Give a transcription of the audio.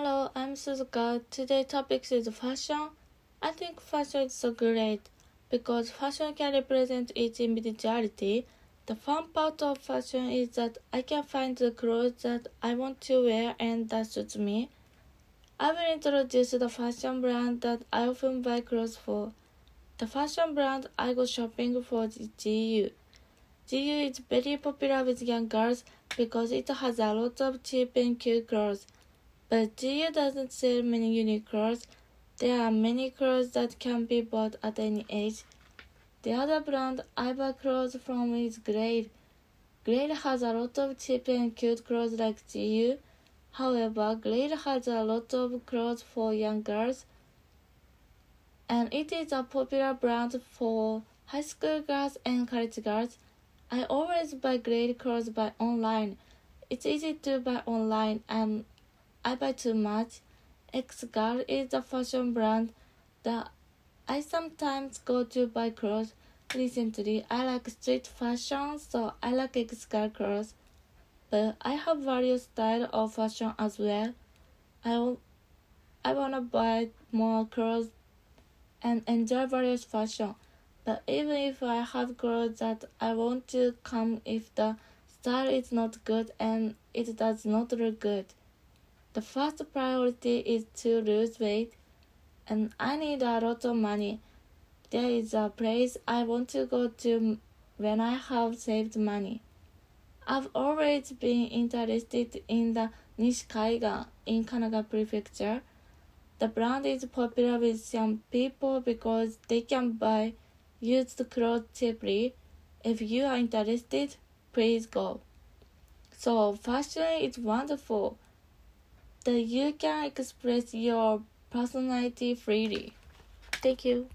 Hello, I'm Suzuka. Today's topic is fashion. I think fashion is so great because fashion can represent each individuality. The fun part of fashion is that I can find the clothes that I want to wear and that suits me. I will introduce the fashion brand that I often buy clothes for. The fashion brand I go shopping for is GU. GU is very popular with young girls because it has a lot of cheap and cute clothes. But GU doesn't sell many unique clothes. There are many clothes that can be bought at any age. The other brand I buy clothes from is Glade. Glade has a lot of cheap and cute clothes like GU. However, Glade has a lot of clothes for young girls, and it is a popular brand for high school girls and college girls. I always buy Glade clothes by online. It's easy to buy online and I buy too much. X Girl is a fashion brand that I sometimes go to buy clothes. Recently, I like street fashion, so I like X Girl clothes. But I have various styles of fashion as well. I, I wanna buy more clothes and enjoy various fashion. But even if I have clothes that I want to come if the style is not good and it does not look good. The first priority is to lose weight, and I need a lot of money. There is a place I want to go to when I have saved money. I've always been interested in the Nishikaigan in Kanagawa Prefecture. The brand is popular with young people because they can buy used clothes cheaply. If you are interested, please go. So, fashion is wonderful that you can express your personality freely. Thank you.